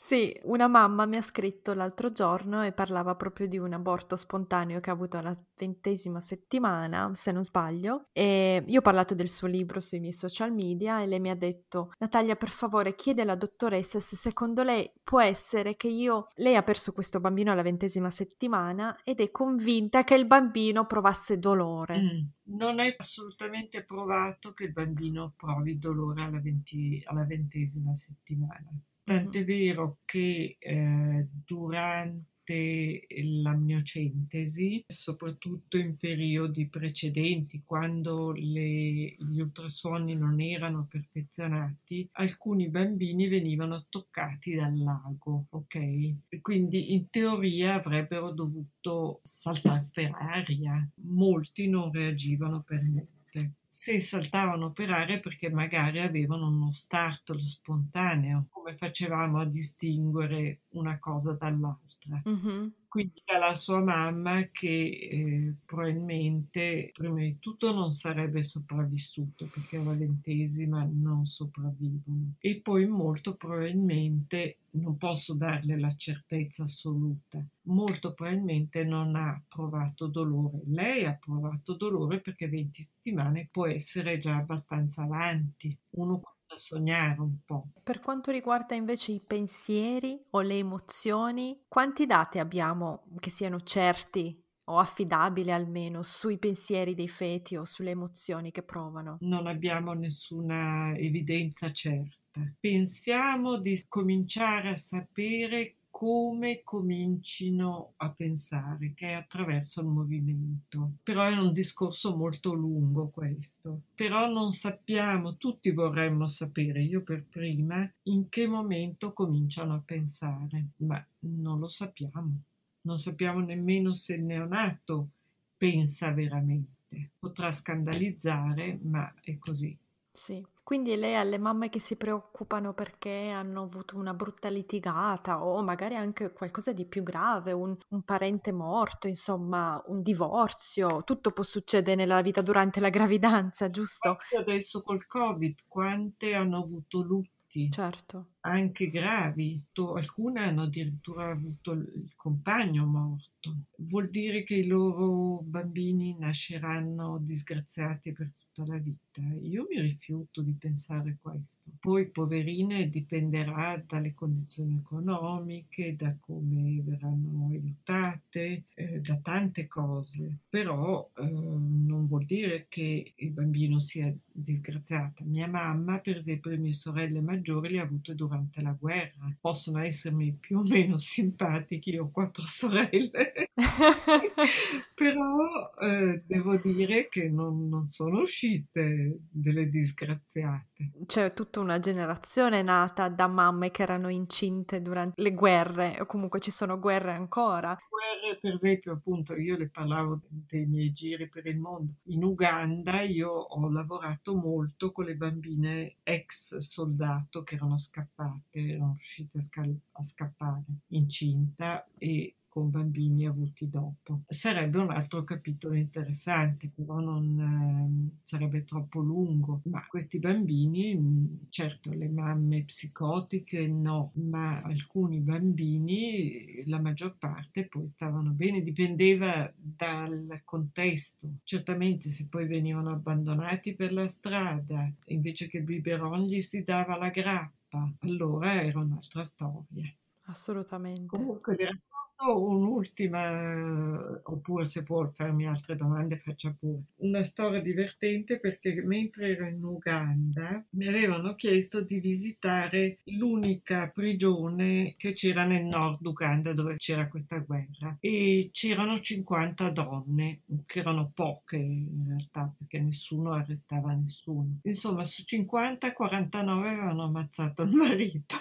Sì, una mamma mi ha scritto l'altro giorno e parlava proprio di un aborto spontaneo che ha avuto alla ventesima settimana, se non sbaglio, e io ho parlato del suo libro sui miei social media e lei mi ha detto Natalia per favore chiede alla dottoressa se secondo lei può essere che io, lei ha perso questo bambino alla ventesima settimana ed è convinta che il bambino provasse dolore. Mm, non è assolutamente provato che il bambino provi dolore alla, venti, alla ventesima settimana. Tant'è vero che eh, durante l'amniocentesi, soprattutto in periodi precedenti, quando le, gli ultrasuoni non erano perfezionati, alcuni bambini venivano toccati dal lago, ok? Quindi in teoria avrebbero dovuto saltare per aria. Molti non reagivano per niente se saltavano per aria perché magari avevano uno startolo spontaneo, come facevamo a distinguere una cosa dall'altra. Mm-hmm. Quindi dalla sua mamma che eh, probabilmente prima di tutto non sarebbe sopravvissuto perché alla ventesima non sopravvivono. E poi molto probabilmente non posso darle la certezza assoluta molto probabilmente non ha provato dolore. Lei ha provato dolore perché 20 settimane può essere già abbastanza avanti uno sognare un po'. Per quanto riguarda invece i pensieri o le emozioni, quanti dati abbiamo che siano certi o affidabili almeno sui pensieri dei feti o sulle emozioni che provano? Non abbiamo nessuna evidenza certa. Pensiamo di cominciare a sapere come comincino a pensare, che è attraverso il movimento. Però è un discorso molto lungo questo. Però non sappiamo, tutti vorremmo sapere, io per prima, in che momento cominciano a pensare, ma non lo sappiamo. Non sappiamo nemmeno se il neonato pensa veramente. Potrà scandalizzare, ma è così. Sì. Quindi lei ha le mamme che si preoccupano perché hanno avuto una brutta litigata o magari anche qualcosa di più grave, un, un parente morto, insomma, un divorzio. Tutto può succedere nella vita durante la gravidanza, giusto? Adesso col Covid, quante hanno avuto lutti? Certo anche gravi, alcune hanno addirittura avuto il compagno morto. Vuol dire che i loro bambini nasceranno disgraziati per tutta la vita. Io mi rifiuto di pensare questo. Poi, poverine, dipenderà dalle condizioni economiche, da come verranno aiutate, eh, da tante cose. Però eh, non vuol dire che il bambino sia disgraziato. Mia mamma, per esempio, le mie sorelle maggiori le ha avute durante durante la guerra. Possono essermi più o meno simpatiche, io ho quattro [laughs] sorelle, [laughs] però eh, devo dire che non, non sono uscite delle disgraziate. C'è tutta una generazione nata da mamme che erano incinte durante le guerre, o comunque ci sono guerre ancora. Guerre per esempio, appunto, io le parlavo dei miei giri per il mondo. In Uganda io ho lavorato molto con le bambine ex soldato che erano scappate, erano riuscite a, scal- a scappare incinta e con bambini avuti dopo. Sarebbe un altro capitolo interessante, però non eh, sarebbe troppo lungo. Ma questi bambini, mm, certo, le mamme psicotiche no, ma alcuni bambini, la maggior parte, poi stavano bene, dipendeva dal contesto. Certamente se poi venivano abbandonati per la strada, invece che il biberon gli si dava la grappa, allora era un'altra storia. Assolutamente. Comunque vi racconto un'ultima, oppure se vuol farmi altre domande faccia pure. Una storia divertente perché mentre ero in Uganda mi avevano chiesto di visitare l'unica prigione che c'era nel nord Uganda dove c'era questa guerra e c'erano 50 donne, che erano poche in realtà perché nessuno arrestava nessuno. Insomma su 50 49 avevano ammazzato il marito.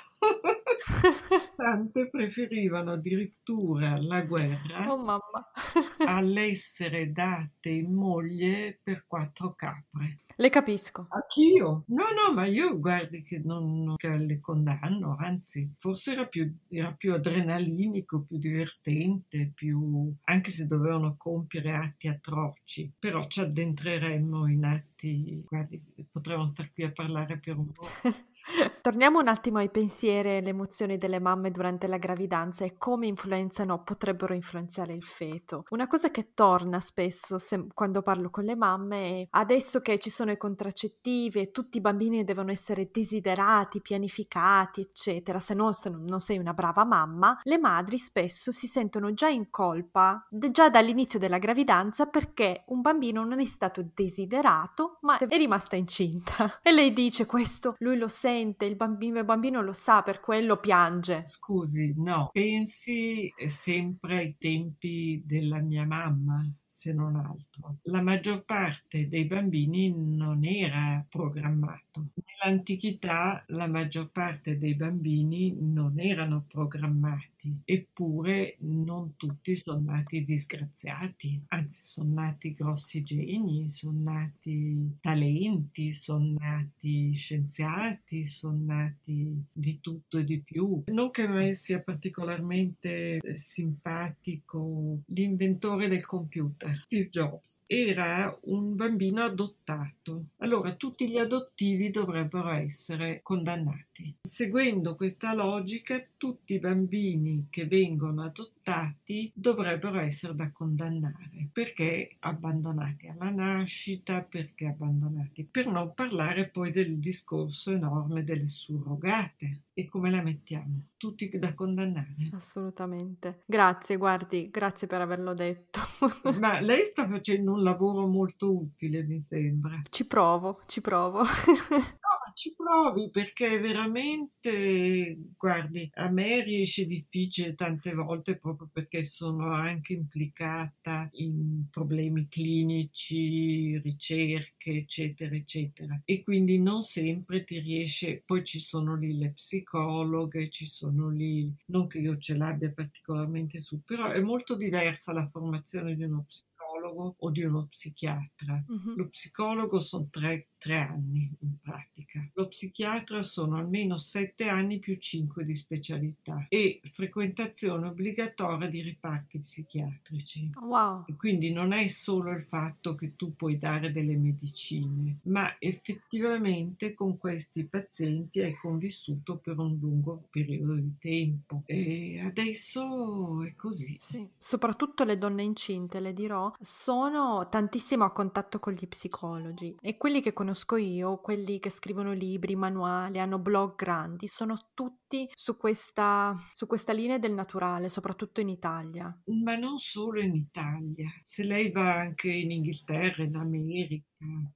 [laughs] Tante preferivano addirittura la guerra Oh [laughs] all'essere date in moglie per quattro capre. Le capisco. Anch'io. No, no, ma io guardi che non, che le condanno, anzi, forse era più, era più adrenalinico, più divertente, più... anche se dovevano compiere atti atroci. Però ci addentreremmo in atti, guardi, potremmo star qui a parlare per un po'. [laughs] Torniamo un attimo ai pensieri e alle emozioni delle mamme durante la gravidanza e come influenzano o potrebbero influenzare il feto. Una cosa che torna spesso se- quando parlo con le mamme è adesso che ci sono i contraccettivi e tutti i bambini devono essere desiderati, pianificati, eccetera, se no se non sei una brava mamma, le madri spesso si sentono già in colpa già dall'inizio della gravidanza perché un bambino non è stato desiderato ma è rimasta incinta. [laughs] E lei dice questo, lui lo sente, il bambino, il bambino lo sa, per quello piange. Scusi, no, pensi sempre ai tempi della mia mamma, se non altro. La maggior parte dei bambini non era programmato. Nell'antichità la maggior parte dei bambini non erano programmati, eppure non tutti sono nati disgraziati, anzi sono nati grossi geni, sono nati talenti, sono nati scienziati, sono nati di tutto e di più. Non che a me sia particolarmente simpatico l'inventore del computer, Steve Jobs, era un bambino adottato. Allora tutti gli adottivi dovrebbero essere condannati. Seguendo questa logica, tutti i bambini che vengono adottati dovrebbero essere da condannare perché abbandonati alla nascita, perché abbandonati, per non parlare poi del discorso enorme delle surrogate. E come la mettiamo? Tutti da condannare. Assolutamente. Grazie, guardi, grazie per averlo detto. [laughs] Ma lei sta facendo un lavoro molto utile, mi sembra. Ci provo, ci provo. [laughs] ci provi perché veramente, guardi, a me riesce difficile tante volte proprio perché sono anche implicata in problemi clinici, ricerche, eccetera, eccetera. E quindi non sempre ti riesce, poi ci sono lì le psicologhe, ci sono lì, non che io ce l'abbia particolarmente su, però è molto diversa la formazione di uno psicologo o di uno psichiatra. Mhm. Lo psicologo sono tre, tre anni in pratica. Lo psichiatra sono almeno sette anni più cinque di specialità e frequentazione obbligatoria di reparti psichiatrici. Wow. Quindi non è solo il fatto che tu puoi dare delle medicine, ma effettivamente con questi pazienti hai convissuto per un lungo periodo di tempo. E adesso è così. Sì, soprattutto le donne incinte, le dirò, sono tantissimo a contatto con gli psicologi e quelli che conosco io, quelli che scrivono libri, manuali, hanno blog grandi, sono tutti su questa, su questa linea del naturale, soprattutto in Italia. Ma non solo in Italia, se lei va anche in Inghilterra, in America,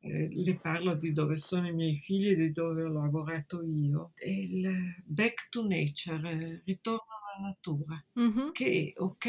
eh, le parlo di dove sono i miei figli e di dove ho lavorato io, il back to nature, eh, ritorno natura, mm-hmm. che ok,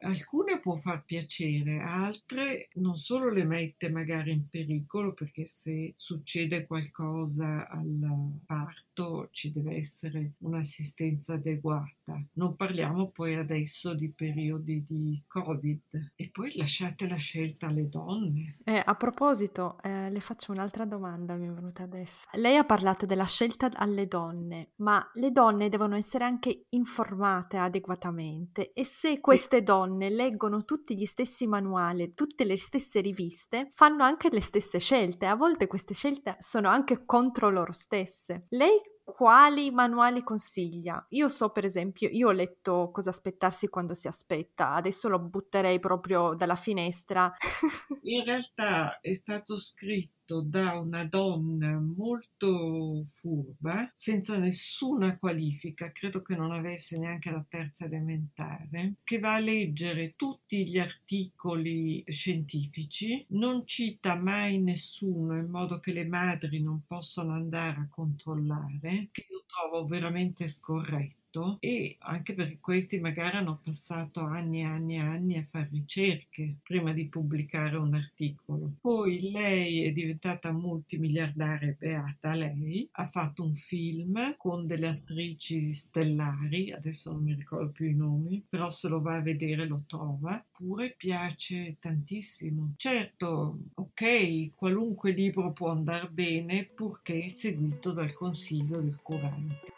alcune può far piacere, altre non solo le mette magari in pericolo perché se succede qualcosa al parto ci deve essere un'assistenza adeguata. Non parliamo poi adesso di periodi di Covid e poi lasciate la scelta alle donne. Eh, a proposito, eh, le faccio un'altra domanda, mi è venuta adesso. Lei ha parlato della scelta alle donne, ma le donne devono essere anche informate adeguatamente e se queste donne leggono tutti gli stessi manuali, tutte le stesse riviste, fanno anche le stesse scelte. A volte queste scelte sono anche contro loro stesse. Lei quali manuali consiglia? Io so, per esempio, io ho letto cosa aspettarsi quando si aspetta, adesso lo butterei proprio dalla finestra. [laughs] In realtà è stato scritto da una donna molto furba, senza nessuna qualifica, credo che non avesse neanche la terza elementare, che va a leggere tutti gli articoli scientifici, non cita mai nessuno in modo che le madri non possano andare a controllare, che io trovo veramente scorretto fatto e anche perché questi magari hanno passato anni e anni e anni a fare ricerche prima di pubblicare un articolo. Poi lei è diventata multimiliardaria, beata lei, ha fatto un film con delle attrici stellari, adesso non mi ricordo più i nomi, però se lo va a vedere lo trova, pure piace tantissimo. Certo, ok, qualunque libro può andare bene purché seguito dal consiglio del curante.